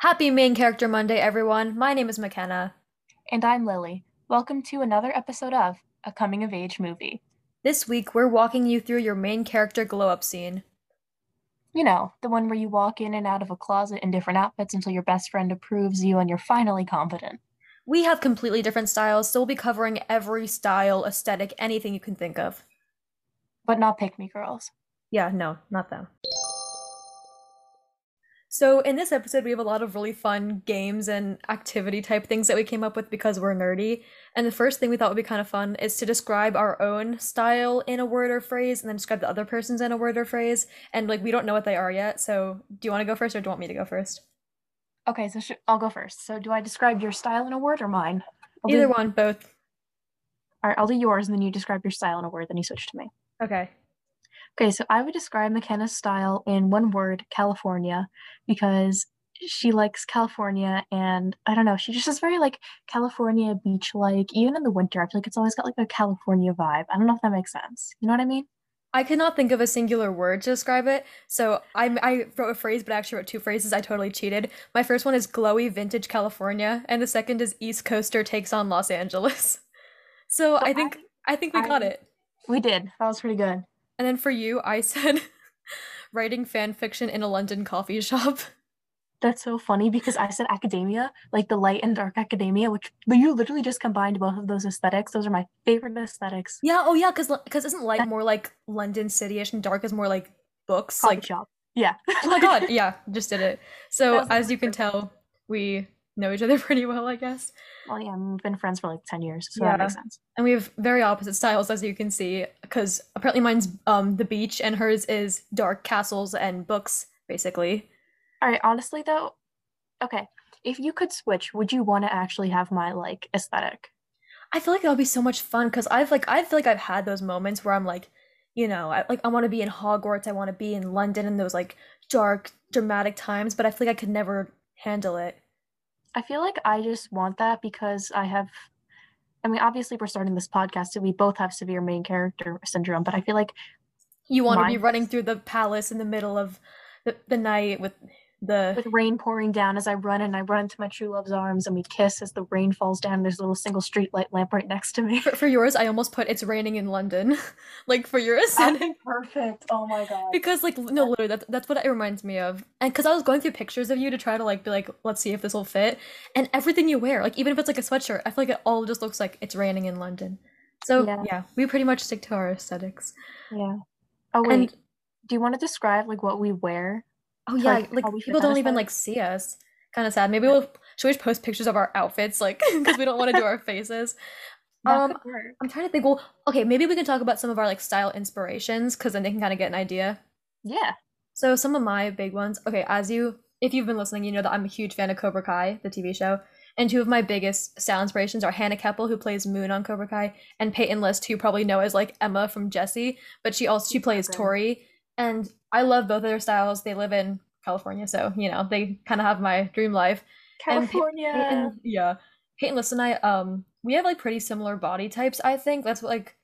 Happy Main Character Monday, everyone. My name is McKenna. And I'm Lily. Welcome to another episode of A Coming of Age Movie. This week, we're walking you through your main character glow up scene. You know, the one where you walk in and out of a closet in different outfits until your best friend approves you and you're finally confident. We have completely different styles, so we'll be covering every style, aesthetic, anything you can think of. But not pick me girls. Yeah, no, not them. So, in this episode, we have a lot of really fun games and activity type things that we came up with because we're nerdy. And the first thing we thought would be kind of fun is to describe our own style in a word or phrase and then describe the other person's in a word or phrase. And like, we don't know what they are yet. So, do you want to go first or do you want me to go first? Okay, so sh- I'll go first. So, do I describe your style in a word or mine? I'll Either do- one, both. All right, I'll do yours and then you describe your style in a word, then you switch to me. Okay. Okay, so I would describe McKenna's style in one word, California, because she likes California and I don't know, she just is very like California beach like. Even in the winter, I feel like it's always got like a California vibe. I don't know if that makes sense. You know what I mean? I cannot think of a singular word to describe it. So I, I wrote a phrase, but I actually wrote two phrases. I totally cheated. My first one is glowy vintage California, and the second is East Coaster takes on Los Angeles. So, so I think I, I think we I, got it. We did. That was pretty good. And then for you, I said writing fan fiction in a London coffee shop. That's so funny because I said academia, like the light and dark academia, which but you literally just combined both of those aesthetics. Those are my favorite aesthetics. Yeah. Oh yeah. Because because isn't light more like London city-ish and dark is more like books, coffee like shop. Yeah. oh my god. Yeah. Just did it. So as you can tell, we know each other pretty well, I guess. Well, yeah, we've been friends for like 10 years, so yeah. that makes sense. And we have very opposite styles, as you can see, because apparently mine's um the beach and hers is dark castles and books, basically. All right, honestly though, okay, if you could switch, would you want to actually have my like aesthetic? I feel like that would be so much fun because I've like I feel like I've had those moments where I'm like, you know, I like I want to be in Hogwarts, I want to be in London in those like dark, dramatic times, but I feel like I could never handle it. I feel like I just want that because I have I mean obviously we're starting this podcast so we both have severe main character syndrome, but I feel like you want to be running through the palace in the middle of the, the night with the with rain pouring down as I run and I run into my true love's arms and we kiss as the rain falls down. There's a little single street light lamp right next to me. For, for yours, I almost put "It's raining in London," like for your aesthetic. perfect. Oh my god. Because like no, literally that's that's what it reminds me of. And because I was going through pictures of you to try to like be like, let's see if this will fit. And everything you wear, like even if it's like a sweatshirt, I feel like it all just looks like it's raining in London. So yeah, yeah we pretty much stick to our aesthetics. Yeah. Oh wait. And, do you want to describe like what we wear Oh yeah, like, like people don't even like see us. Kind of sad. Maybe we'll should we just post pictures of our outfits, like because we don't want to do our faces. um, I'm trying to think. Well, okay, maybe we can talk about some of our like style inspirations because then they can kind of get an idea. Yeah. So some of my big ones. Okay, as you if you've been listening, you know that I'm a huge fan of Cobra Kai, the TV show. And two of my biggest style inspirations are Hannah Kepple, who plays Moon on Cobra Kai, and Peyton List, who you probably know as like Emma from Jessie, but she also she plays Tori. And I love both of their styles. They live in California, so you know they kind of have my dream life. California, Peyton, yeah. Peyton, listen, I um, we have like pretty similar body types. I think that's what like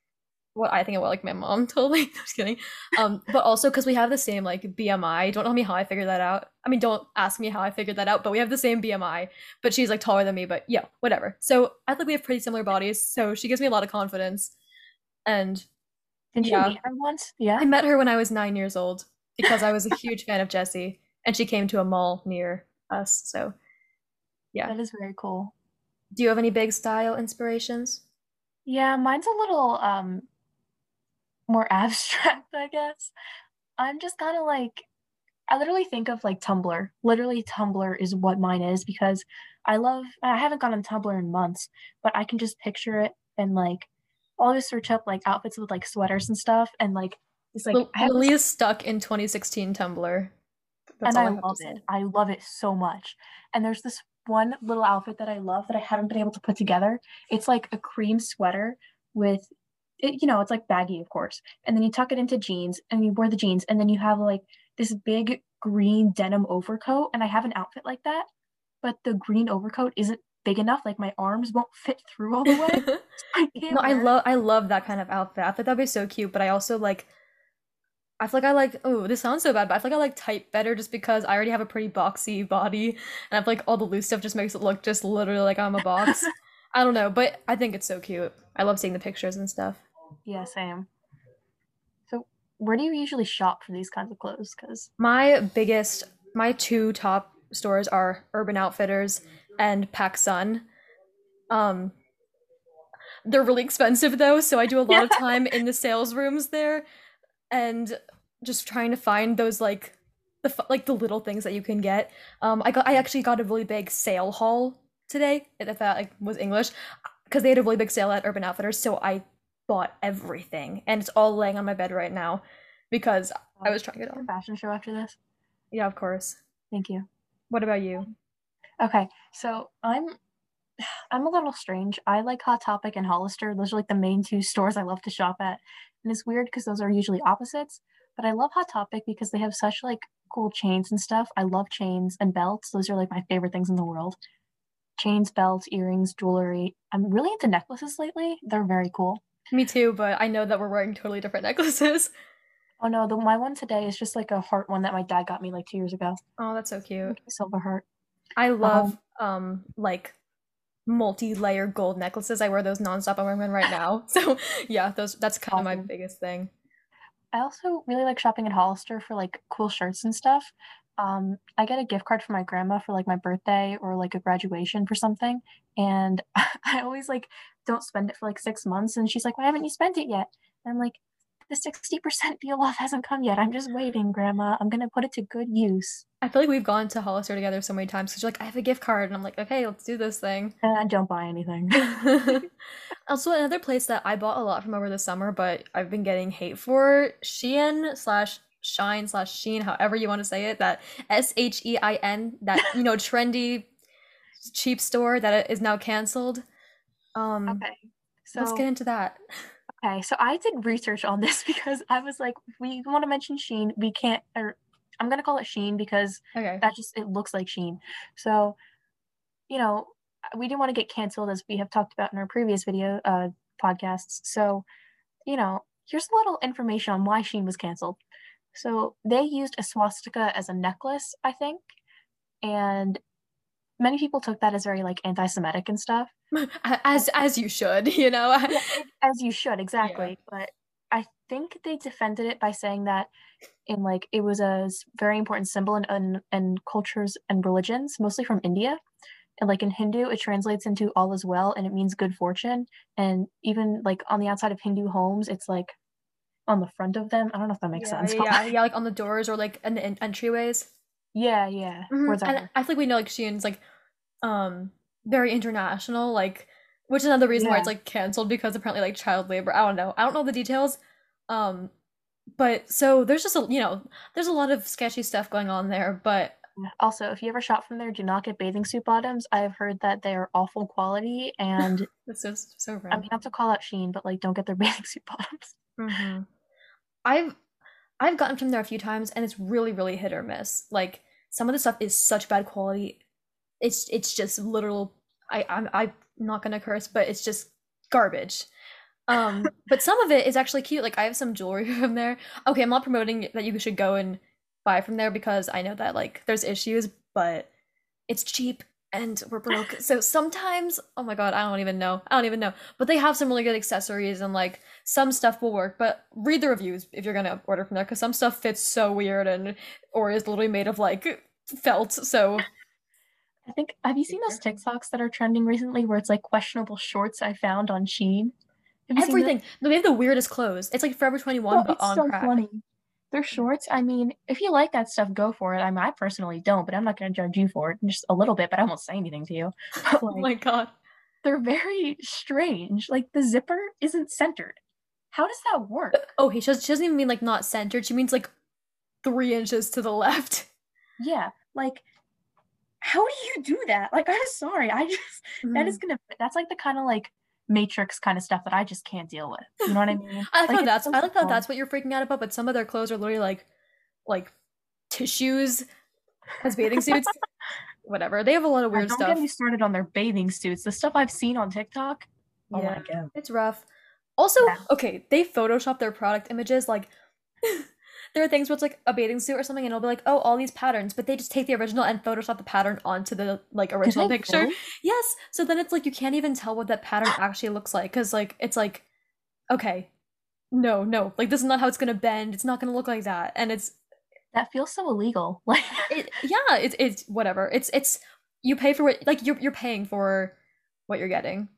what I think of what like my mom told me. I'm Just kidding. Um, but also because we have the same like BMI. Don't tell me how I figured that out. I mean, don't ask me how I figured that out. But we have the same BMI. But she's like taller than me. But yeah, whatever. So I think we have pretty similar bodies. So she gives me a lot of confidence. And did yeah, you meet her once? Yeah, I met her when I was nine years old because I was a huge fan of Jessie and she came to a mall near us. So, yeah. That is very cool. Do you have any big style inspirations? Yeah, mine's a little um more abstract, I guess. I'm just kind of like I literally think of like Tumblr. Literally Tumblr is what mine is because I love I haven't gone on Tumblr in months, but I can just picture it and like always search up like outfits with like sweaters and stuff and like it's like Lily is stuck in 2016 Tumblr. That's and I, I love it. I love it so much. And there's this one little outfit that I love that I haven't been able to put together. It's like a cream sweater with it, you know, it's like baggy, of course. And then you tuck it into jeans and you wear the jeans, and then you have like this big green denim overcoat. And I have an outfit like that, but the green overcoat isn't big enough. Like my arms won't fit through all the way. I no, I love I love that kind of outfit. I thought that'd be so cute, but I also like I feel like I like oh this sounds so bad, but I feel like I like tight better just because I already have a pretty boxy body, and I feel like all the loose stuff just makes it look just literally like I'm a box. I don't know, but I think it's so cute. I love seeing the pictures and stuff. Yeah, same. So, where do you usually shop for these kinds of clothes? Because my biggest, my two top stores are Urban Outfitters and PacSun. Um, they're really expensive though, so I do a lot of time in the sales rooms there, and just trying to find those like the like the little things that you can get. Um, I got I actually got a really big sale haul today. If that like was English, because they had a really big sale at Urban Outfitters, so I bought everything, and it's all laying on my bed right now because I was trying it on. Fashion show after this. Yeah, of course. Thank you. What about you? Okay, so I'm I'm a little strange. I like Hot Topic and Hollister. Those are like the main two stores I love to shop at. And it's weird because those are usually opposites, but I love Hot Topic because they have such like cool chains and stuff. I love chains and belts. Those are like my favorite things in the world. Chains, belts, earrings, jewelry. I'm really into necklaces lately. They're very cool. Me too, but I know that we're wearing totally different necklaces. Oh no, the my one today is just like a heart one that my dad got me like two years ago. Oh, that's so cute. Silver heart. I love um, um like multi-layer gold necklaces. I wear those nonstop. I'm wearing one right now. So yeah, those that's kind awesome. of my biggest thing. I also really like shopping at Hollister for like cool shirts and stuff. Um, I get a gift card for my grandma for like my birthday or like a graduation for something, and I always like don't spend it for like six months. And she's like, "Why haven't you spent it yet?" And I'm like, the 60% deal off hasn't come yet. I'm just waiting, Grandma. I'm going to put it to good use. I feel like we've gone to Hollister together so many times because you're like, I have a gift card. And I'm like, okay, let's do this thing. And I don't buy anything. also, another place that I bought a lot from over the summer, but I've been getting hate for Shein slash Shine slash Sheen, however you want to say it, that S H E I N, that, you know, trendy, cheap store that is now canceled. Um, okay. So let's get into that. Okay, so I did research on this because I was like, we want to mention Sheen. We can't, or I'm gonna call it Sheen because okay. that just it looks like Sheen. So, you know, we didn't want to get canceled as we have talked about in our previous video uh, podcasts. So, you know, here's a little information on why Sheen was canceled. So they used a swastika as a necklace, I think, and many people took that as very like anti-Semitic and stuff. As as you should, you know. as you should, exactly. Yeah. But I think they defended it by saying that in like it was a very important symbol in, in, in cultures and religions, mostly from India. And like in Hindu, it translates into all is well and it means good fortune. And even like on the outside of Hindu homes, it's like on the front of them. I don't know if that makes yeah, sense. Yeah, yeah, like on the doors or like in the entryways. Yeah, yeah. Mm-hmm. And I feel like we know like Shein's like um very international, like which is another reason yeah. why it's like canceled because apparently like child labor. I don't know. I don't know the details. Um but so there's just a you know, there's a lot of sketchy stuff going on there, but also, if you ever shop from there, do not get bathing suit bottoms. I have heard that they are awful quality, and that's so so. I mean, not to call out Sheen, but like, don't get their bathing suit bottoms. Mm-hmm. I've I've gotten from there a few times, and it's really really hit or miss. Like some of the stuff is such bad quality, it's it's just literal I I'm I'm not gonna curse, but it's just garbage. Um, but some of it is actually cute. Like I have some jewelry from there. Okay, I'm not promoting that you should go and buy from there because I know that like there's issues, but it's cheap and we're broke. so sometimes, oh my god, I don't even know. I don't even know. But they have some really good accessories and like some stuff will work. But read the reviews if you're gonna order from there because some stuff fits so weird and or is literally made of like felt. So I think have you seen those TikToks that are trending recently where it's like questionable shorts I found on Shein? Everything. No, they have the weirdest clothes. It's like Forever 21 but on so crack. funny. They're shorts. I mean, if you like that stuff, go for it. I mean, I personally don't, but I'm not going to judge you for it. Just a little bit, but I won't say anything to you. Oh like, oh my god, they're very strange. Like the zipper isn't centered. How does that work? Oh, he she doesn't even mean like not centered. She means like three inches to the left. Yeah, like how do you do that? Like, I'm sorry. I just, mm-hmm. that is mm-hmm. gonna, that's like the kind of like matrix kind of stuff that I just can't deal with. You know what I mean? I like, like that's, so I like that that's what you're freaking out about, but some of their clothes are literally like, like tissues as bathing suits. Whatever. They have a lot of weird don't stuff. Don't get me started on their bathing suits. The stuff I've seen on TikTok. Oh yeah, my god. It's rough. Also, yeah. okay, they Photoshop their product images like there are things where it's like a bathing suit or something, and it'll be like, oh, all these patterns, but they just take the original and Photoshop the pattern onto the like original picture. Yes. So then it's like you can't even tell what that pattern actually looks like because like it's like, okay, no, no, like this is not how it's gonna bend. It's not gonna look like that, and it's that feels so illegal. Like, it, yeah, it's it's whatever. It's it's you pay for what like you're you're paying for what you're getting,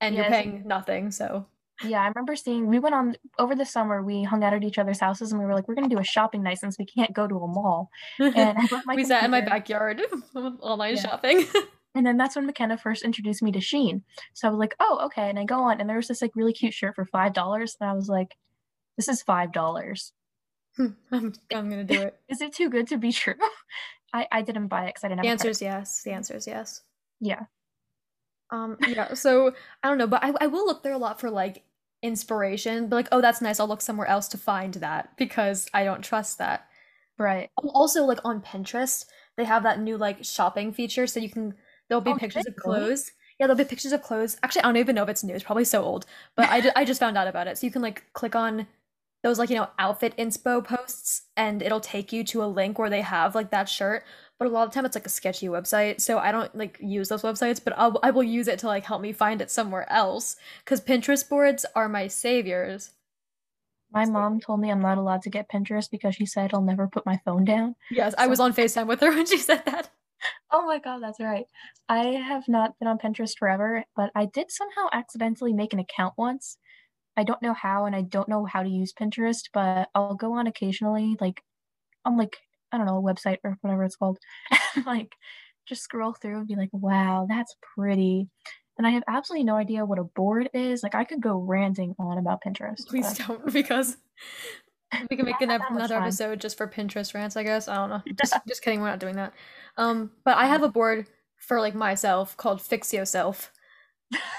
and yes. you're paying nothing. So yeah, I remember seeing we went on over the summer. We hung out at each other's houses, and we were like, "We're gonna do a shopping night since we can't go to a mall." And we sat in my backyard online yeah. shopping. and then that's when McKenna first introduced me to Shein. So I was like, "Oh, okay." And I go on, and there was this like really cute shirt for five dollars, and I was like, "This is five dollars." I'm, I'm gonna do it. is it too good to be true? I I didn't buy it because I didn't. Have the answer is yes. The answer is yes. Yeah. Um. Yeah. So I don't know, but I I will look there a lot for like inspiration, but like, oh, that's nice. I'll look somewhere else to find that because I don't trust that. Right. Um, also, like on Pinterest, they have that new like shopping feature, so you can there'll be oh, pictures of clothes. Yeah, there'll be pictures of clothes. Actually, I don't even know if it's new. It's probably so old, but I, ju- I just found out about it. So you can like click on those like you know outfit inspo posts, and it'll take you to a link where they have like that shirt but a lot of time it's like a sketchy website so i don't like use those websites but I'll, i will use it to like help me find it somewhere else because pinterest boards are my saviors. My mom told me i'm not allowed to get pinterest because she said i'll never put my phone down. Yes so- i was on facetime with her when she said that. Oh my god that's right. I have not been on pinterest forever but i did somehow accidentally make an account once. I don't know how and i don't know how to use pinterest but i'll go on occasionally like on like I don't know, a website or whatever it's called, like just scroll through and be like, wow, that's pretty. And I have absolutely no idea what a board is. Like I could go ranting on about Pinterest. Please but... don't because we can make an, another episode just for Pinterest rants, I guess. I don't know. Just just kidding, we're not doing that. Um, but I have a board for like myself called Fix Yourself.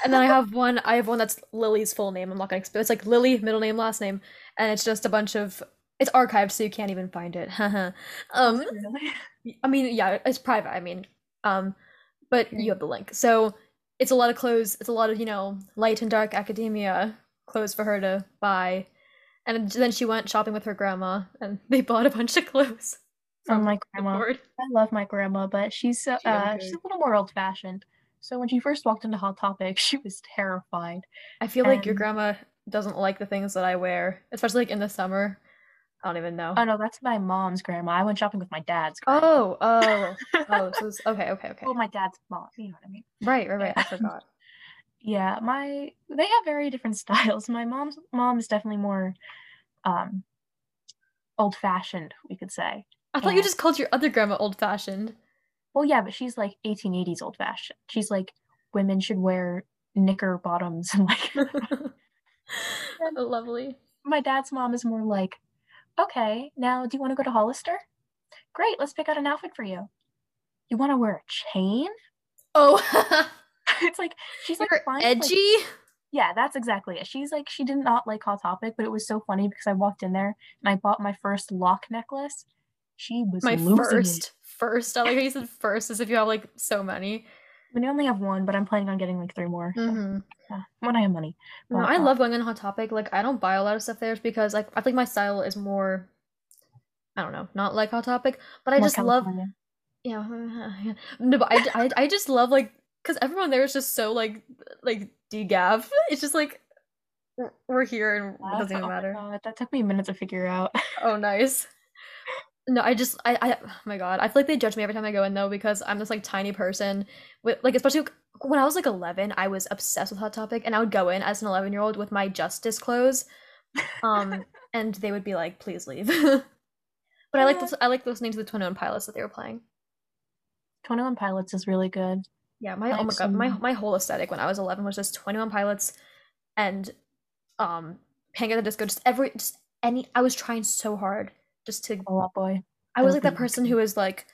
and then I have one I have one that's Lily's full name. I'm not gonna explain it's like Lily, middle name, last name, and it's just a bunch of it's archived, so you can't even find it. um, really? I mean, yeah, it's private. I mean, um, but okay. you have the link. So it's a lot of clothes. It's a lot of you know light and dark academia clothes for her to buy. And then she went shopping with her grandma, and they bought a bunch of clothes. From my grandma. I love my grandma, but she's uh, uh she's a little more old fashioned. So when she first walked into Hot Topic, she was terrified. I feel and... like your grandma doesn't like the things that I wear, especially like in the summer. I don't even know. Oh no, that's my mom's grandma. I went shopping with my dad's grandma. Oh, oh, oh. So it's, okay, okay, okay. Well, my dad's mom. You know what I mean? Right, right, right. I forgot. yeah, my they have very different styles. My mom's mom is definitely more um old fashioned, we could say. I thought and, you just called your other grandma old fashioned. Well, yeah, but she's like 1880s old fashioned. She's like women should wear knicker bottoms and like. Lovely. My dad's mom is more like Okay, now do you want to go to Hollister? Great, let's pick out an outfit for you. You want to wear a chain? Oh, it's like she's like edgy. Like, yeah, that's exactly it. She's like she did not like Hot Topic, but it was so funny because I walked in there and I bought my first lock necklace. She was my first. It. First, I like how you said first, as if you have like so many. I only have one, but I'm planning on getting like three more. Mm-hmm. yeah, when I have money. no, I uh, love going on Hot Topic. Like, I don't buy a lot of stuff there because like I think my style is more, I don't know, not like Hot Topic, but I just California. love. Yeah, no, but I, I, I just love like because everyone there is just so like like degav. It's just like we're here and it doesn't even matter. Oh that took me a minute to figure out. oh, nice. No, I just I, I oh my god, I feel like they judge me every time I go in though because I'm this like tiny person with like especially when I was like 11, I was obsessed with Hot Topic and I would go in as an 11 year old with my Justice clothes, um, and they would be like, "Please leave." but I like this. I like listening to the Twenty One Pilots that they were playing. Twenty One Pilots is really good. Yeah, my oh my god, my my whole aesthetic when I was 11 was just Twenty One Pilots, and um, Panic at the Disco. Just every just any. I was trying so hard just to oh, Out Boy. I was like that person who was like,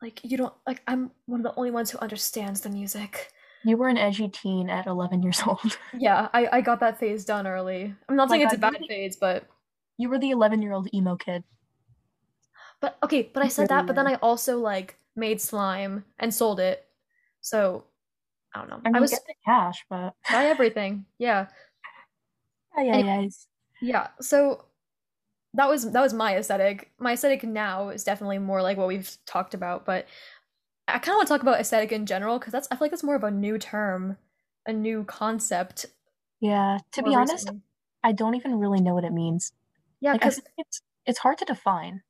like you don't like. I'm one of the only ones who understands the music. You were an edgy teen at 11 years old. yeah, I I got that phase done early. I'm not saying it's a bad phase, but you were the 11 year old emo kid. But okay, but I said that, but then I also like made slime and sold it. So I don't know. I, mean, I was get the cash, but buy everything. Yeah. Yeah, yeah, yeah. Yeah. So that was that was my aesthetic. My aesthetic now is definitely more like what we've talked about, but I kind of want to talk about aesthetic in general because that's I feel like that's more of a new term, a new concept. Yeah, to be honest. I don't even really know what it means. Yeah, because like, it's it's hard to define.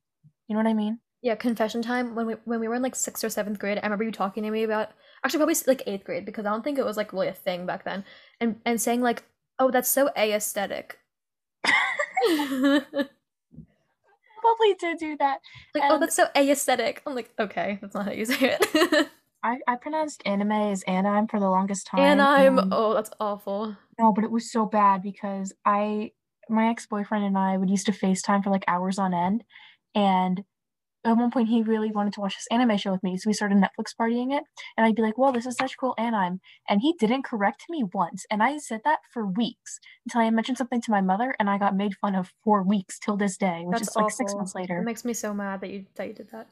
You know what I mean? Yeah, confession time. When we when we were in like sixth or seventh grade, I remember you talking to me about actually probably like eighth grade because I don't think it was like really a thing back then, and and saying like, oh, that's so aesthetic. probably did do that. Like, oh, that's so aesthetic. I'm like, okay, that's not how you say it. I, I pronounced anime as anime for the longest time. Anime. Oh, that's awful. No, but it was so bad because I my ex boyfriend and I would used to FaceTime for like hours on end, and at one point he really wanted to watch this anime show with me so we started netflix partying it and i'd be like well this is such cool anime and he didn't correct me once and i said that for weeks until i mentioned something to my mother and i got made fun of for weeks till this day which That's is like six months later. It makes me so mad that you that you did that.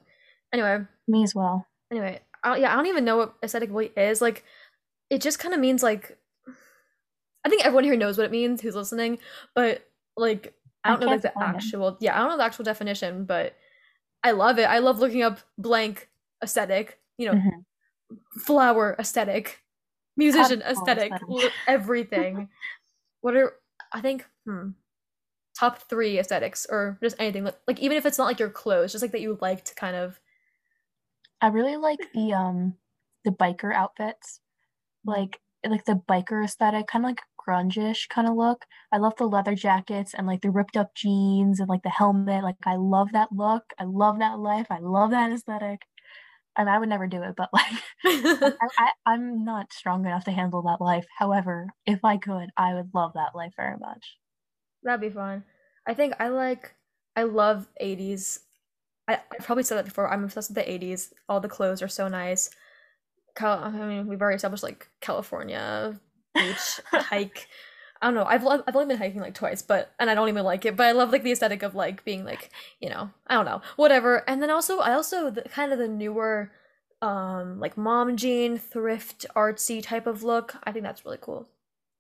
Anyway. Me as well. Anyway I, yeah i don't even know what aesthetic really is like it just kind of means like i think everyone here knows what it means who's listening but like i don't I know like the actual yeah i don't know the actual definition but I love it. I love looking up blank aesthetic, you know, mm-hmm. flower aesthetic, musician aesthetic, aesthetic. everything. what are I think hmm, top three aesthetics or just anything like, like even if it's not like your clothes, just like that you like to kind of. I really like the um the biker outfits, like like the biker aesthetic, kind of like grungish kind of look. I love the leather jackets and like the ripped up jeans and like the helmet. Like I love that look. I love that life. I love that aesthetic. And I would never do it, but like I, am not strong enough to handle that life. However, if I could, I would love that life very much. That'd be fun. I think I like I love 80s. I, I probably said that before. I'm obsessed with the 80s. All the clothes are so nice. Cal- I mean, we've already established like California, beach hike. I don't know. I've I've only been hiking like twice, but and I don't even like it. But I love like the aesthetic of like being like you know I don't know whatever. And then also I also the, kind of the newer um like mom jean thrift artsy type of look. I think that's really cool.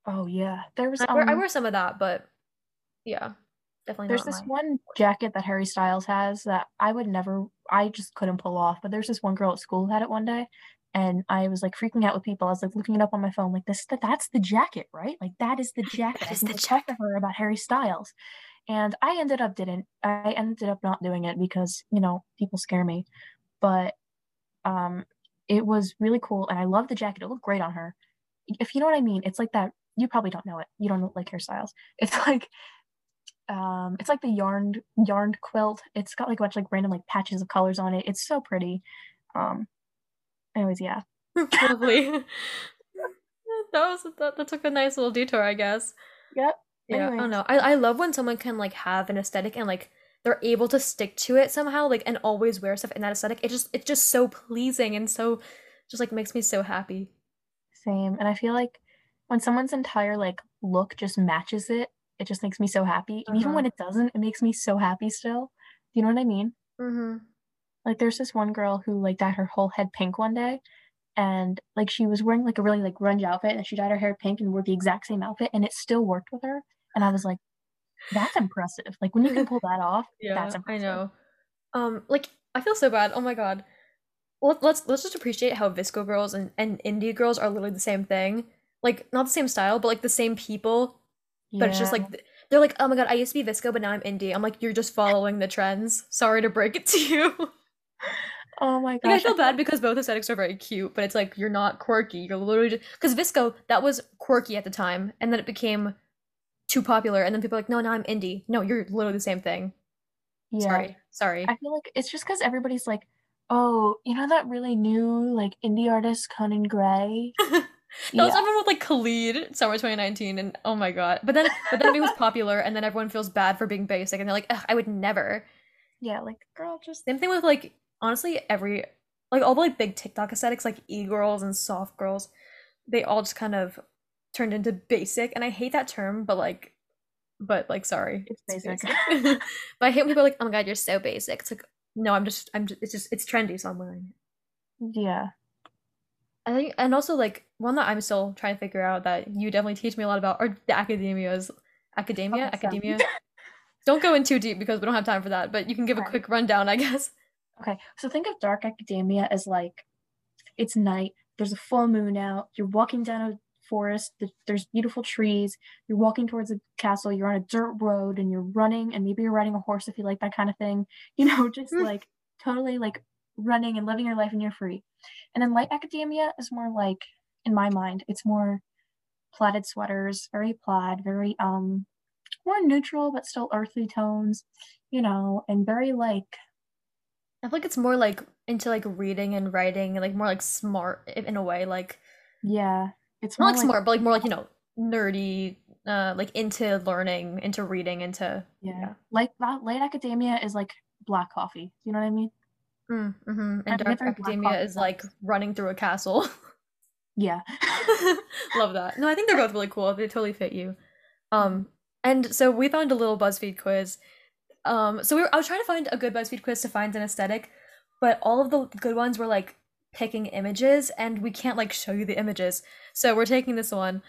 Oh yeah, there was. I wear, I um wear some of that, but yeah, definitely. There's this mine. one jacket that Harry Styles has that I would never. I just couldn't pull off. But there's this one girl at school who had it one day, and I was like freaking out with people. I was like looking it up on my phone, like this that, that's the jacket, right? Like that is the jacket. I the talk to her about Harry Styles, and I ended up didn't. I ended up not doing it because you know people scare me, but um, it was really cool, and I love the jacket. It looked great on her. If you know what I mean, it's like that. You probably don't know it. You don't like Harry Styles. It's like um it's like the yarned yarned quilt it's got like a bunch of like random like patches of colors on it it's so pretty um Anyways, yeah. Probably. that was that, that took a nice little detour, I guess. Yep. Yeah, Anyways. I don't know. I, I love when someone can like have an aesthetic and like they're able to stick to it somehow, like and always wear stuff in that aesthetic. It just it's just so pleasing and so just like makes me so happy. Same. And I feel like when someone's entire like look just matches it, it just makes me so happy. And uh-huh. even when it doesn't, it makes me so happy still. Do you know what I mean? Mm-hmm. Like there's this one girl who like dyed her whole head pink one day and like she was wearing like a really like grunge outfit and she dyed her hair pink and wore the exact same outfit and it still worked with her. And I was like, that's impressive. Like when you can pull that off, yeah, that's impressive. I know. Um, like I feel so bad. Oh my god. Let, let's let's just appreciate how VSCO girls and, and indie girls are literally the same thing. Like not the same style, but like the same people. Yeah. But it's just like they're like, oh my god, I used to be VSCO, but now I'm indie. I'm like, you're just following the trends. Sorry to break it to you. Oh my god. Like, I feel bad because both aesthetics are very cute, but it's like you're not quirky. You're literally because VSCO, that was quirky at the time, and then it became too popular, and then people are like, no, now I'm indie. No, you're literally the same thing. Yeah. Sorry, sorry. I feel like it's just because everybody's like, oh, you know that really new like indie artist Conan Gray. that yeah. was everyone with like Khalid, summer 2019, and oh my god. But then, but then it was popular, and then everyone feels bad for being basic, and they're like, I would never. Yeah, like girl, just same thing with like honestly every like all the like big TikTok aesthetics like e-girls and soft girls, they all just kind of turned into basic and I hate that term, but like but like sorry. It's basic. It's basic. but I hate when people are like, oh my god, you're so basic. It's like no, I'm just I'm just it's just it's trendy, so I'm wearing it. Yeah. I think and also like one that I'm still trying to figure out that you definitely teach me a lot about are the academias academia academia Don't go in too deep because we don't have time for that, but you can give a quick rundown, I guess. Okay, so think of dark academia as like it's night, there's a full moon out, you're walking down a forest, there's beautiful trees, you're walking towards a castle, you're on a dirt road and you're running, and maybe you're riding a horse if you like that kind of thing. You know, just mm. like totally like running and living your life and you're free. And then light academia is more like, in my mind, it's more plaided sweaters, very plaid, very um more neutral but still earthy tones, you know, and very like I feel like it's more like into like reading and writing and like more like smart in a way, like yeah, it's not like, like smart, but like more like you know nerdy, uh, like into learning, into reading, into yeah, yeah. like that. Light academia is like black coffee. You know what I mean? Mm, hmm And dark academia is like running through a castle. yeah, love that. No, I think they're both really cool. They totally fit you. Um, and so we found a little BuzzFeed quiz. Um, so we were, I was trying to find a good BuzzFeed quiz to find an aesthetic, but all of the good ones were like picking images, and we can't like show you the images. So we're taking this one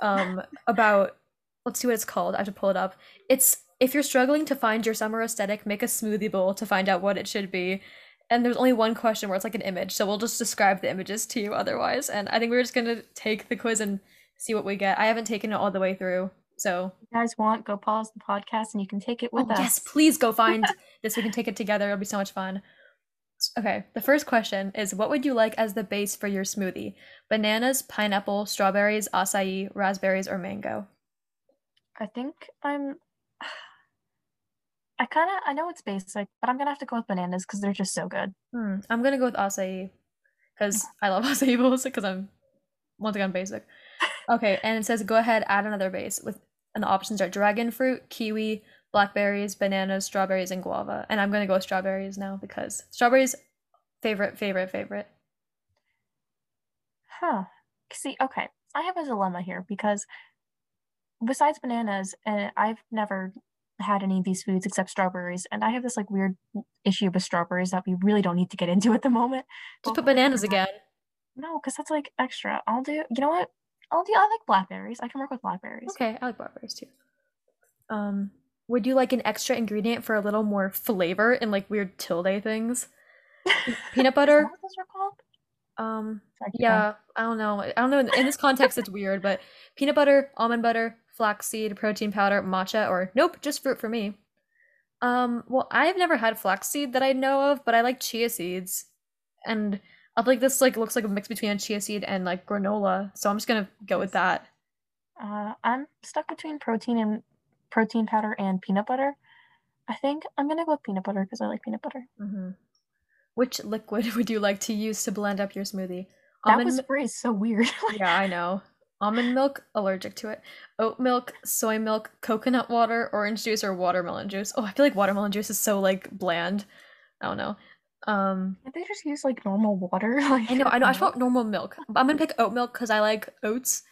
um, about let's see what it's called. I have to pull it up. It's if you're struggling to find your summer aesthetic, make a smoothie bowl to find out what it should be. And there's only one question where it's like an image, so we'll just describe the images to you otherwise. And I think we're just gonna take the quiz and see what we get. I haven't taken it all the way through, so if you guys want, go pause the podcast and you can take it with oh, us. Yes, please go find this. We can take it together. It'll be so much fun. Okay, the first question is what would you like as the base for your smoothie? Bananas, pineapple, strawberries, acai, raspberries, or mango? I think I'm I kind of I know it's basic, but I'm gonna have to go with bananas because they're just so good. Hmm. I'm gonna go with acai because I love acai bowls because I'm once again basic. Okay, and it says go ahead add another base with and the options are dragon fruit, kiwi, blackberries, bananas, strawberries, and guava. And I'm gonna go with strawberries now because strawberries favorite, favorite, favorite. Huh. See, okay. I have a dilemma here because besides bananas, and I've never had any of these foods except strawberries, and I have this like weird issue with strawberries that we really don't need to get into at the moment. Just put bananas again. No, because that's like extra. I'll do. You know what? I'll do. I like blackberries. I can work with blackberries. Okay, I like blackberries too. Um, would you like an extra ingredient for a little more flavor and like weird tilde things? Peanut butter. what those are called? Um, yeah, I don't know. I don't know. In this context, it's weird, but peanut butter, almond butter, flaxseed, protein powder, matcha, or nope, just fruit for me. Um, well, I've never had flaxseed that I know of, but I like chia seeds, and I think this like looks like a mix between a chia seed and like granola, so I'm just gonna go with that. Uh, I'm stuck between protein and protein powder and peanut butter. I think I'm gonna go with peanut butter because I like peanut butter. Mm-hmm. Which liquid would you like to use to blend up your smoothie? Almond that was phrased so weird. yeah, I know. Almond milk, allergic to it. Oat milk, soy milk, coconut water, orange juice, or watermelon juice. Oh, I feel like watermelon juice is so like bland. I don't know. Um, Can't they just use like normal water? Like I know, I know. I want normal milk. But I'm gonna pick oat milk because I like oats.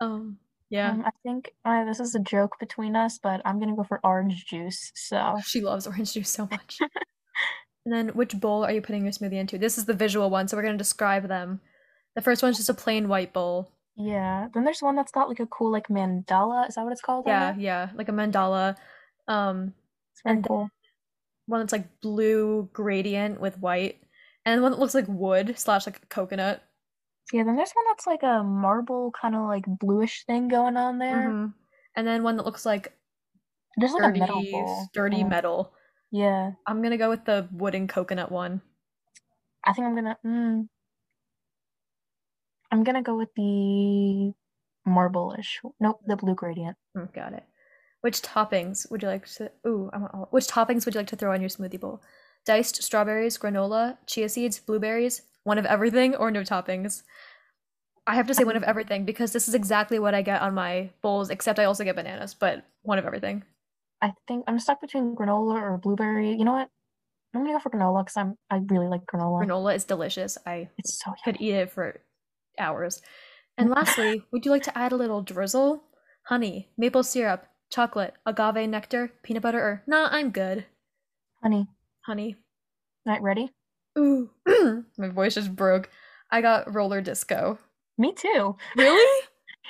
Um, yeah. Um, I think uh, this is a joke between us, but I'm gonna go for orange juice. So she loves orange juice so much. and then, which bowl are you putting your smoothie into? This is the visual one, so we're gonna describe them. The first one's just a plain white bowl. Yeah. Then there's one that's got like a cool like mandala. Is that what it's called? Yeah, yeah, like a mandala. Um, it's very cool. One that's like blue gradient with white, and one that looks like wood slash like coconut. Yeah, then there's one that's like a marble kind of like bluish thing going on there. Mm-hmm. And then one that looks like there's like dirty, a metal bowl. dirty yeah. metal. Yeah. I'm gonna go with the wooden coconut one. I think I'm gonna. Mm, I'm gonna go with the marble-ish. Nope, the blue gradient. Mm, got it. Which toppings would you like to? Ooh, I want all. Which toppings would you like to throw on your smoothie bowl? Diced strawberries, granola, chia seeds, blueberries, one of everything, or no toppings. I have to say one of everything because this is exactly what I get on my bowls, except I also get bananas, but one of everything. I think I'm stuck between granola or blueberry. You know what? I'm gonna go for granola because I'm I really like granola. Granola is delicious. I it's so could eat it for hours. And lastly, would you like to add a little drizzle? Honey, maple syrup, chocolate, agave nectar, peanut butter, or nah, I'm good. Honey. Honey. Alright, ready? Ooh. My voice just broke. I got roller disco. Me too. Really?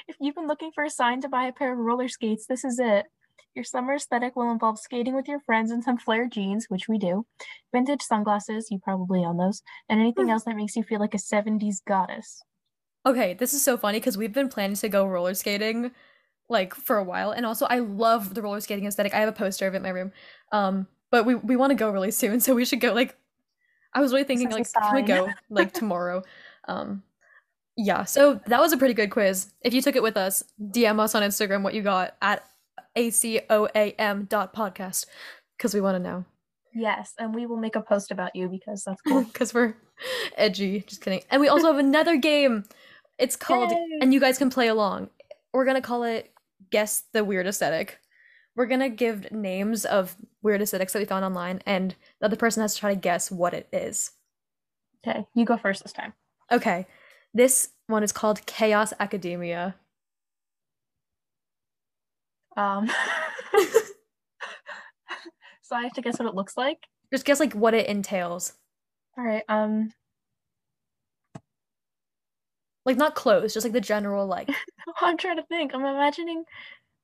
if you've been looking for a sign to buy a pair of roller skates, this is it. Your summer aesthetic will involve skating with your friends in some flare jeans, which we do, vintage sunglasses, you probably own those, and anything mm. else that makes you feel like a 70s goddess. Okay, this is so funny because we've been planning to go roller skating like for a while, and also I love the roller skating aesthetic. I have a poster of it in my room. Um, but we we want to go really soon, so we should go like I was really thinking like can we go like tomorrow? Um yeah, so that was a pretty good quiz. If you took it with us, DM us on Instagram what you got at acoam dot podcast because we want to know. Yes, and we will make a post about you because that's cool. Because we're edgy. Just kidding. And we also have another game. It's called, Yay! and you guys can play along. We're gonna call it Guess the Weird Aesthetic. We're gonna give names of weird aesthetics that we found online, and the other person has to try to guess what it is. Okay, you go first this time. Okay. This one is called Chaos Academia. Um So I have to guess what it looks like? Just guess like what it entails. All right. Um like not clothes, just like the general like I'm trying to think. I'm imagining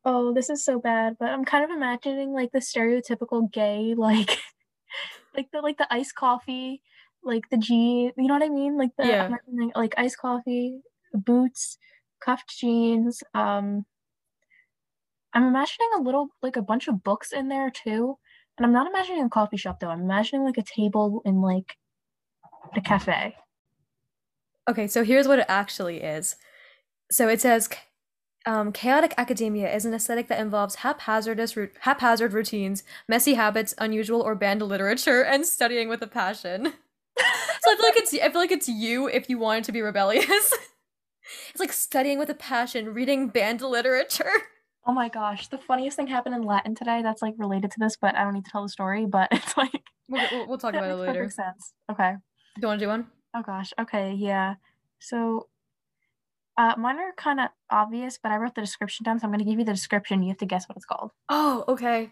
oh, this is so bad, but I'm kind of imagining like the stereotypical gay like like the like the iced coffee like the G, you know what I mean? Like the yeah. like iced coffee, boots, cuffed jeans. Um, I'm imagining a little like a bunch of books in there too, and I'm not imagining a coffee shop though. I'm imagining like a table in like a cafe. Okay, so here's what it actually is. So it says um, chaotic academia is an aesthetic that involves haphazardous, haphazard routines, messy habits, unusual or banned literature, and studying with a passion. so I feel like it's I feel like it's you if you wanted to be rebellious. it's like studying with a passion, reading banned literature. Oh my gosh, the funniest thing happened in Latin today. That's like related to this, but I don't need to tell the story. But it's like we'll, we'll, we'll talk about it later. Makes sense. Okay. Do you want to do one? Oh gosh. Okay. Yeah. So, uh, mine are kind of obvious, but I wrote the description down, so I'm going to give you the description. You have to guess what it's called. Oh, okay.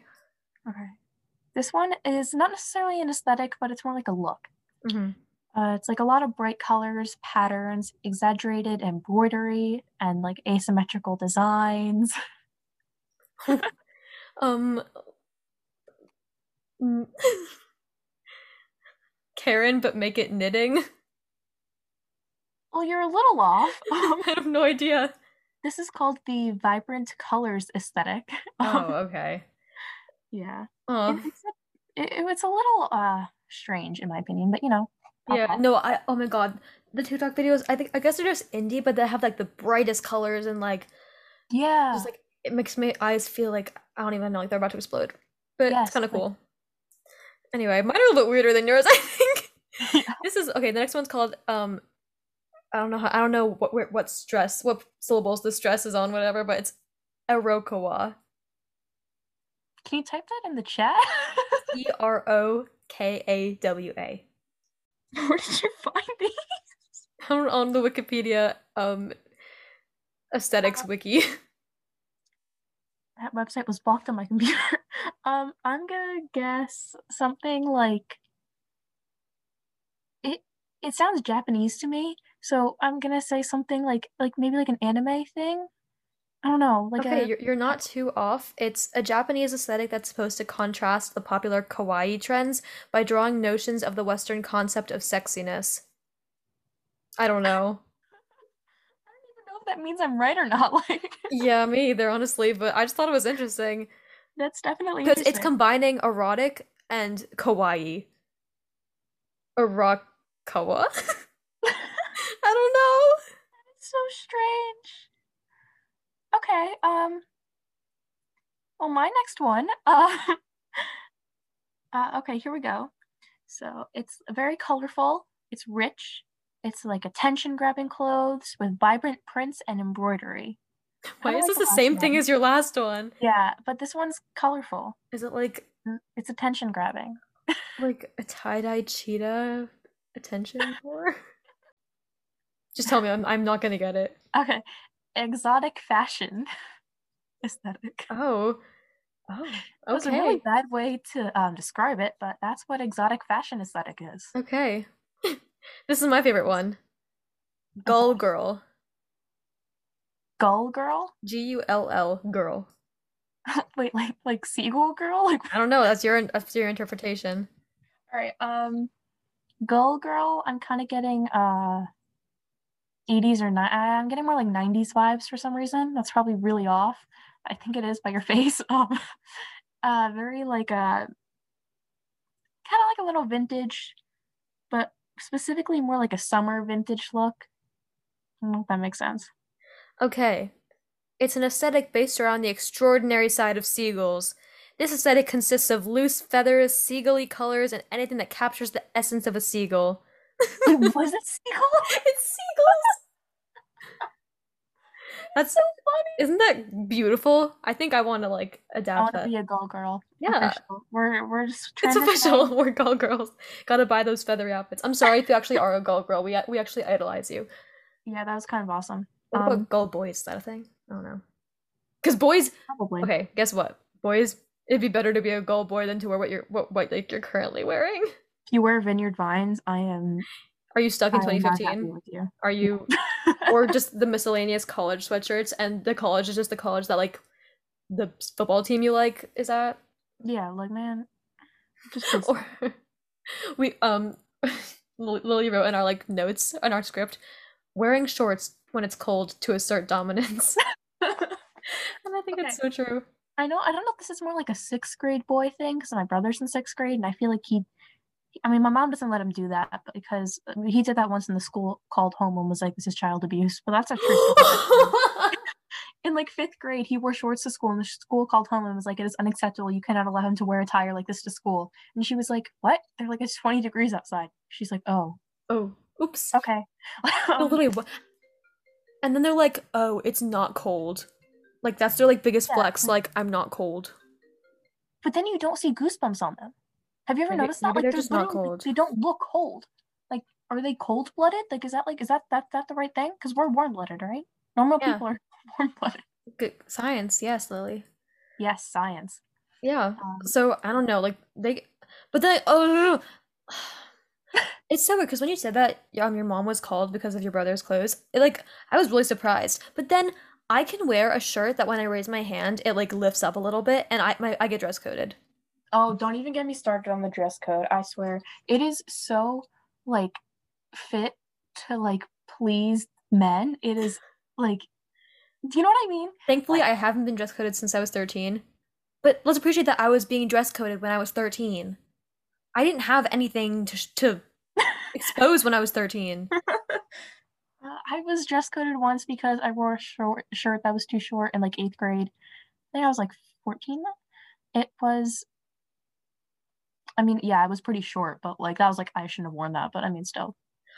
Okay. This one is not necessarily an aesthetic, but it's more like a look. Mm-hmm. Uh, it's like a lot of bright colors, patterns, exaggerated embroidery, and like asymmetrical designs. um, Karen, but make it knitting. Well, you're a little off. Um, I have no idea. This is called the vibrant colors aesthetic. Oh, okay. yeah. Oh. It, it's, a, it, it's a little uh strange in my opinion, but you know. Yeah, no, I oh my god. The TikTok videos, I think I guess they're just indie, but they have like the brightest colors and like Yeah. Just like it makes my eyes feel like I don't even know, like they're about to explode. But yes, it's kinda cool. Anyway, mine are a little bit weirder than yours, I think. This is okay, the next one's called um I don't know how I don't know what what stress what syllables the stress is on, whatever, but it's Erokawa. Can you type that in the chat? E R O K A W A. Where did you find these? I'm on the Wikipedia um aesthetics uh, wiki. That website was blocked on my computer. um, I'm gonna guess something like it. It sounds Japanese to me, so I'm gonna say something like like maybe like an anime thing. I don't know. Like okay, a, you're, you're not too off. It's a Japanese aesthetic that's supposed to contrast the popular kawaii trends by drawing notions of the Western concept of sexiness. I don't know. I don't even know if that means I'm right or not. Like, yeah, me either, honestly. But I just thought it was interesting. That's definitely because it's combining erotic and kawaii. Erokawa. I don't know. It's so strange. Okay. Um. Well, my next one. Uh, uh, okay, here we go. So it's very colorful. It's rich. It's like attention-grabbing clothes with vibrant prints and embroidery. Why is like this the same one. thing as your last one? Yeah, but this one's colorful. Is it like mm, it's attention grabbing? like a tie-dye cheetah attention for? Just tell me I'm I'm not gonna get it. Okay exotic fashion aesthetic. Oh. Oh, okay. That's a really bad way to um, describe it, but that's what exotic fashion aesthetic is. Okay. this is my favorite one. Gull Girl. Gull Girl? G U L L Girl. Wait, like like seagull girl? Like I don't know. That's your that's your interpretation. All right. Um, Gull Girl. I'm kind of getting uh, 80s or I'm getting more like 90s vibes for some reason. That's probably really off. I think it is by your face. Um, uh, very like a uh, kind of like a little vintage, but specifically more like a summer vintage look. I don't know if that makes sense. Okay. It's an aesthetic based around the extraordinary side of seagulls. This aesthetic consists of loose feathers, seagull colors, and anything that captures the essence of a seagull. Was it seagull? it's seagulls. That's so funny. Isn't that beautiful? I think I want to like adapt I want to be a gull girl. Yeah, official. we're we're just. it's official. We're gull girls. Gotta buy those feathery outfits. I'm sorry if you actually are a gull girl. We we actually idolize you. Yeah, that was kind of awesome. What about um, gull boys? Is that a thing? I don't know. Because boys. Probably. Okay, guess what? Boys it'd be better to be a gull boy than to wear what you're what, what like you're currently wearing. You wear vineyard vines, I am. Are you stuck in 2015? You. Are you, or just the miscellaneous college sweatshirts? And the college is just the college that like the football team you like is that? Yeah, like man, just or we um Lily wrote in our like notes in our script, wearing shorts when it's cold to assert dominance. and I think okay. it's so true. I know I don't know if this is more like a sixth grade boy thing because my brother's in sixth grade and I feel like he I mean my mom doesn't let him do that because uh, he did that once in the school called home and was like this is child abuse. But that's a true in like fifth grade he wore shorts to school and the school called home and was like it is unacceptable. You cannot allow him to wear attire like this to school. And she was like what? They're like it's 20 degrees outside. She's like oh. Oh oops. Okay. Oh, literally and then they're like oh it's not cold. Like that's their like biggest yeah. flex. Like I'm not cold. But then you don't see goosebumps on them. Have you ever maybe, noticed that? Like they're just not cold. They don't look cold. Like are they cold blooded? Like is that like is that that that the right thing? Because we're warm blooded, right? Normal yeah. people are warm blooded. Good science, yes, Lily. Yes, science. Yeah. Um, so I don't know, like they, but then oh. It's so weird because when you said that um, your mom was called because of your brother's clothes, it, like I was really surprised. But then I can wear a shirt that when I raise my hand, it like lifts up a little bit, and I my, I get dress coded. Oh, don't even get me started on the dress code. I swear, it is so like fit to like please men. It is like, do you know what I mean? Thankfully, like, I haven't been dress coded since I was thirteen. But let's appreciate that I was being dress coded when I was thirteen. I didn't have anything to to expose when I was thirteen. Uh, I was dress coded once because I wore a short shirt that was too short in like eighth grade. I think I was like 14 then. It was, I mean, yeah, I was pretty short, but like that was like, I shouldn't have worn that, but I mean, still.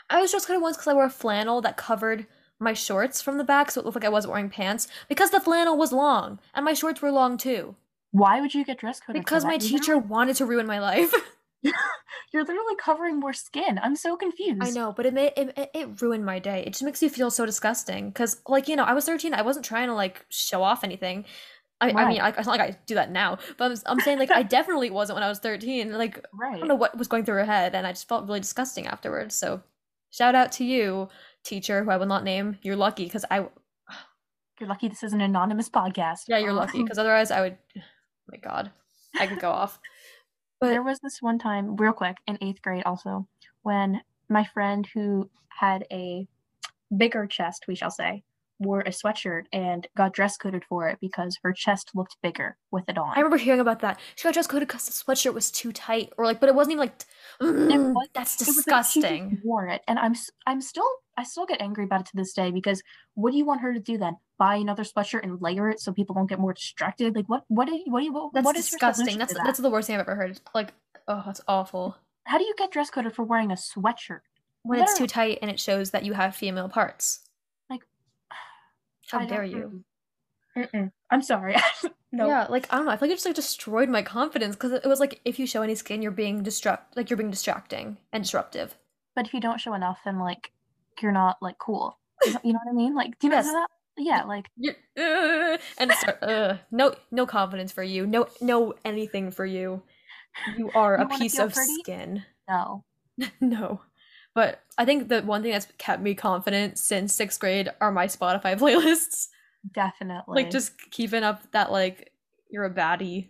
I was dress coded once because I wore a flannel that covered my shorts from the back, so it looked like I wasn't wearing pants because the flannel was long and my shorts were long too. Why would you get dress code? Because my teacher wanted to ruin my life. You're literally covering more skin. I'm so confused. I know, but it made it, it ruined my day. It just makes you feel so disgusting. Cause like you know, I was 13. I wasn't trying to like show off anything. I, I mean, I, it's not like I do that now, but I'm, I'm saying like I definitely wasn't when I was 13. Like right. I don't know what was going through her head, and I just felt really disgusting afterwards. So, shout out to you, teacher, who I will not name. You're lucky because I. You're lucky this is an anonymous podcast. Yeah, you're lucky because otherwise I would. Oh my God, I could go off. But there was this one time, real quick, in eighth grade also, when my friend who had a bigger chest, we shall say, wore a sweatshirt and got dress coded for it because her chest looked bigger with it on. I remember hearing about that. She got dress coded because the sweatshirt was too tight, or like, but it wasn't even like. Mm, was, that's disgusting. Like wore it, and I'm I'm still I still get angry about it to this day because what do you want her to do then? Buy another sweatshirt and layer it so people don't get more distracted? Like what? What do you? What do you? What, that's what is disgusting. That's that? that's the worst thing I've ever heard. Like oh, that's awful. How do you get dress coded for wearing a sweatshirt? When it's too tight and it shows that you have female parts. How dare you? Mm-mm. I'm sorry. no. Yeah, like I don't know. I feel like it just like destroyed my confidence because it was like if you show any skin, you're being distract, like you're being distracting and disruptive. But if you don't show enough, then like you're not like cool. You know what I mean? Like, do you yes. know that? Yeah, like uh, and start, uh, no, no confidence for you. No, no anything for you. You are you a piece of pretty? skin. No, no. But I think the one thing that's kept me confident since sixth grade are my Spotify playlists. Definitely. Like just keeping up that like you're a baddie.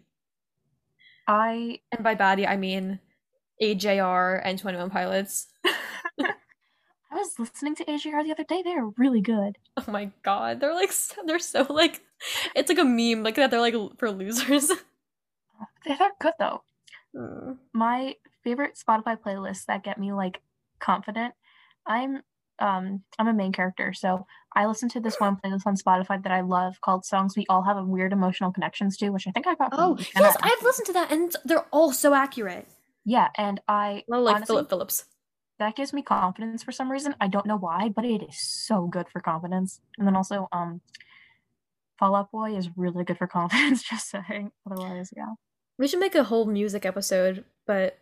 I and by baddie I mean AJR and Twenty One Pilots. I was listening to AJR the other day. They're really good. Oh my god, they're like so, they're so like it's like a meme like that. They're like for losers. They're good though. Mm. My favorite Spotify playlists that get me like confident. I'm um I'm a main character, so I listen to this one playlist on Spotify that I love called "Songs We All Have a Weird Emotional Connections to," which I think I got. oh yes, I've listened to that, and they're all so accurate. Yeah, and I well, like honestly, Phillip Phillips. That gives me confidence for some reason. I don't know why, but it is so good for confidence. And then also, um, Fall Out Boy is really good for confidence. Just saying. Otherwise, yeah. We should make a whole music episode, but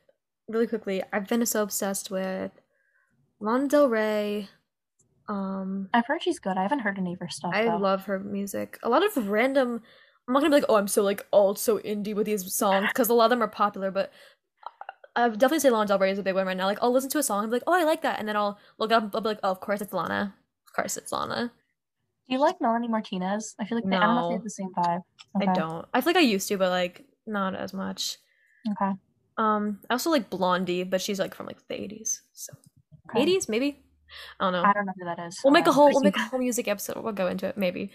really quickly, I've been so obsessed with Lana Del Rey. Um, I've heard she's good. I haven't heard any of her stuff. I though. love her music. A lot of random. I'm not gonna be like, oh, I'm so like alt, so indie with these songs because a lot of them are popular. But I would definitely say Lana Del Rey is a big one right now. Like, I'll listen to a song and be like, oh, I like that, and then I'll look up. I'll be like, oh, of course it's Lana. Of course it's Lana. Do you like Melanie Martinez? I feel like they, no. I don't know if they have the same vibe. Okay. I don't. I feel like I used to, but like not as much. Okay. Um, I also like Blondie, but she's like from like the eighties, so okay. maybe. I don't know. I don't know who that is. We'll make a whole we'll make a whole music episode. We'll go into it maybe.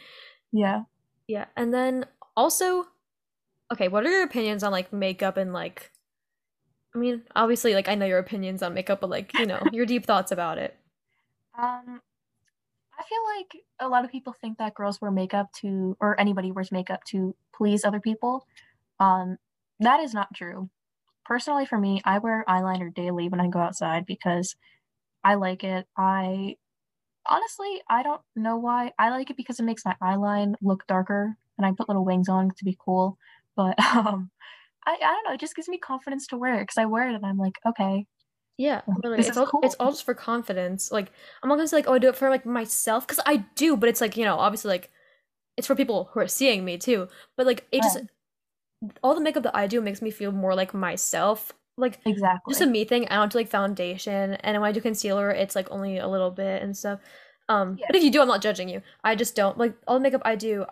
Yeah. Yeah, and then also, okay, what are your opinions on like makeup and like? I mean, obviously, like I know your opinions on makeup, but like you know your deep thoughts about it. Um, I feel like a lot of people think that girls wear makeup to, or anybody wears makeup to please other people. Um, that is not true. Personally, for me, I wear eyeliner daily when I go outside because I like it. I honestly, I don't know why. I like it because it makes my eyeline look darker, and I put little wings on to be cool. But um, I, I don't know. It just gives me confidence to wear it because I wear it and I'm like, okay, yeah, really. It's all, cool. it's all just for confidence. Like I'm not gonna say like, oh, I do it for like myself because I do, but it's like you know, obviously like it's for people who are seeing me too. But like it yeah. just all the makeup that I do makes me feel more like myself. Like exactly just a me thing. I don't do like foundation, and when I do concealer, it's like only a little bit and stuff. Um, yeah. but if you do, I'm not judging you. I just don't like all the makeup I do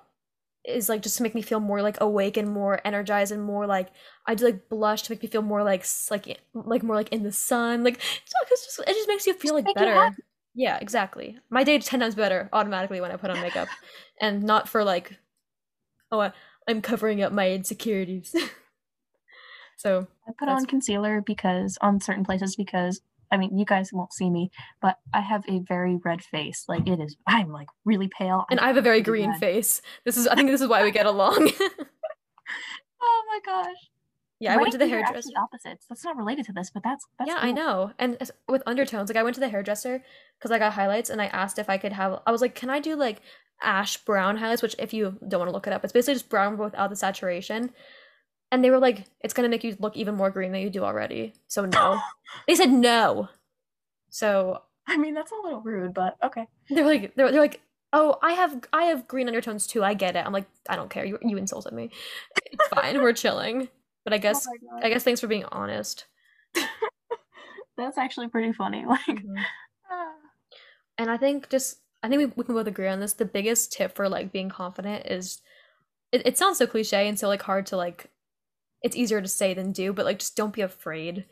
is like just to make me feel more like awake and more energized and more like I do like blush to make me feel more like like like more like in the sun. Like it's just, it just makes you feel like better. Yeah, exactly. My day ten times better automatically when I put on makeup, and not for like, oh, I'm covering up my insecurities. so I put on concealer because on certain places because I mean, you guys won't see me, but I have a very red face. Like it is, I'm like really pale. And I'm I have a very green red. face. This is, I think, this is why we get along. oh my gosh. Yeah, I went to the hairdresser. Opposites. That's not related to this, but that's, that's yeah, cool. I know. And with undertones, like I went to the hairdresser because I got highlights, and I asked if I could have. I was like, "Can I do like ash brown highlights?" Which, if you don't want to look it up, it's basically just brown without the saturation. And they were like, it's gonna make you look even more green than you do already. So no. they said no. So I mean that's a little rude, but okay. They're like they're, they're like, oh, I have I have green undertones too. I get it. I'm like, I don't care. You you insulted me. It's fine. We're chilling. But I oh guess oh I guess thanks for being honest. that's actually pretty funny. Like mm-hmm. uh... And I think just I think we, we can both agree on this. The biggest tip for like being confident is it, it sounds so cliche and so like hard to like it's easier to say than do, but like just don't be afraid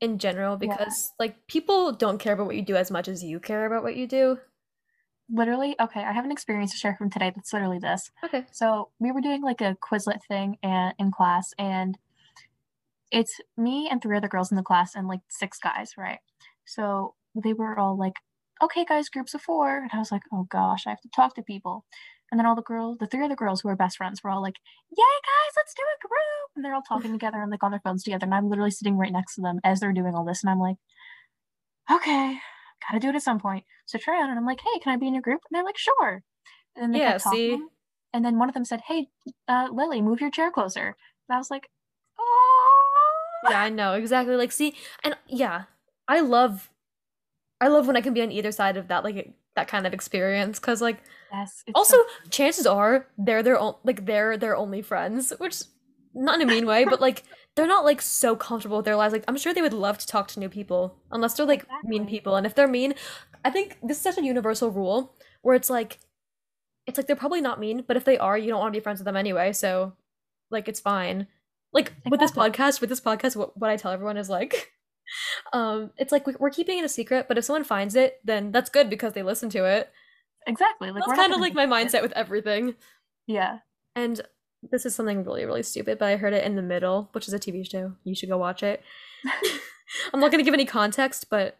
in general because yeah. like people don't care about what you do as much as you care about what you do. Literally, okay, I have an experience to share from today that's literally this. Okay. So we were doing like a Quizlet thing and in class and it's me and three other girls in the class and like six guys, right? So they were all like, okay, guys, groups of four. And I was like, oh gosh, I have to talk to people. And then all the girls, the three other girls who are best friends, were all like, "Yay, guys, let's do a group!" And they're all talking together and like on their phones together. And I'm literally sitting right next to them as they're doing all this, and I'm like, "Okay, gotta do it at some point." So I try on, and I'm like, "Hey, can I be in your group?" And they're like, "Sure." And they yeah, see. And then one of them said, "Hey, uh, Lily, move your chair closer." And I was like, "Oh." Yeah, I know exactly. Like, see, and yeah, I love, I love when I can be on either side of that. Like, that kind of experience because like yes also so- chances are they're their own like they're their only friends which not in a mean way but like they're not like so comfortable with their lives like i'm sure they would love to talk to new people unless they're like exactly. mean people and if they're mean i think this is such a universal rule where it's like it's like they're probably not mean but if they are you don't want to be friends with them anyway so like it's fine. Like exactly. with this podcast, with this podcast, what, what I tell everyone is like, um, it's like we're keeping it a secret, but if someone finds it, then that's good because they listen to it. Exactly. Like that's kind of like my mindset with everything. Yeah. And this is something really, really stupid, but I heard it in the middle, which is a TV show. You should go watch it. I'm not gonna give any context, but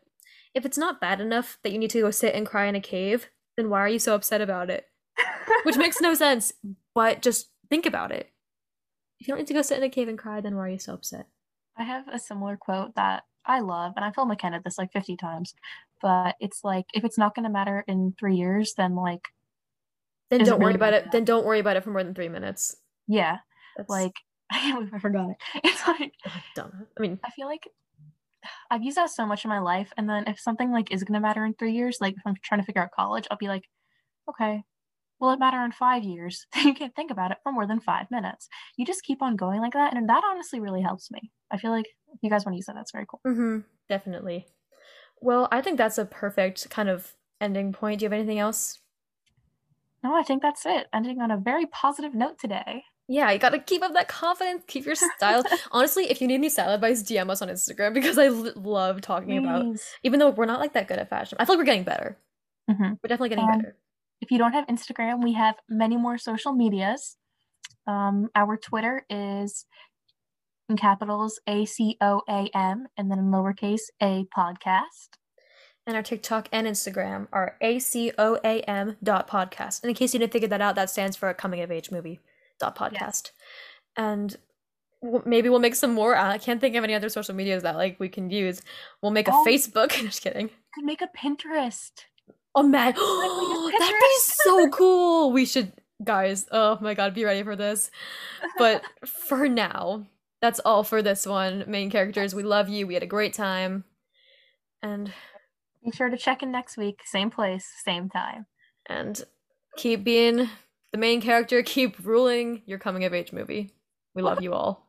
if it's not bad enough that you need to go sit and cry in a cave, then why are you so upset about it? Which makes no sense, but just think about it. If you don't need to go sit in a cave and cry, then why are you so upset? I have a similar quote that I love, and I feel can't this like 50 times, but it's like if it's not going to matter in three years, then like. Then don't worry really about it. Then don't worry about it for more than three minutes. Yeah. That's... Like, I can't believe I forgot it. It's like. Dumb. I mean, I feel like I've used that so much in my life. And then if something like is going to matter in three years, like if I'm trying to figure out college, I'll be like, okay, will it matter in five years? you can't think about it for more than five minutes. You just keep on going like that. And that honestly really helps me. I feel like you guys want to use that, that's very cool. Mm-hmm. Definitely. Well, I think that's a perfect kind of ending point. Do you have anything else? No, I think that's it. Ending on a very positive note today. Yeah, you gotta keep up that confidence, keep your style. Honestly, if you need any style advice, DM us on Instagram because I l- love talking Please. about. Even though we're not like that good at fashion, I feel like we're getting better. Mm-hmm. We're definitely getting um, better. If you don't have Instagram, we have many more social medias. Um, our Twitter is in capitals A C O A M and then in lowercase a podcast. And our TikTok and Instagram are A C O A M dot podcast. And in case you didn't figure that out, that stands for a coming of age movie dot podcast. Yes. And maybe we'll make some more. I can't think of any other social medias that like we can use. We'll make a oh, Facebook. Just kidding. We could make a Pinterest. Oh man, that'd be so cool. We should, guys. Oh my god, be ready for this. But for now, that's all for this one. Main characters, we love you. We had a great time, and be sure to check in next week, same place, same time, and keep being the main character. Keep ruling your coming of age movie. We love you all.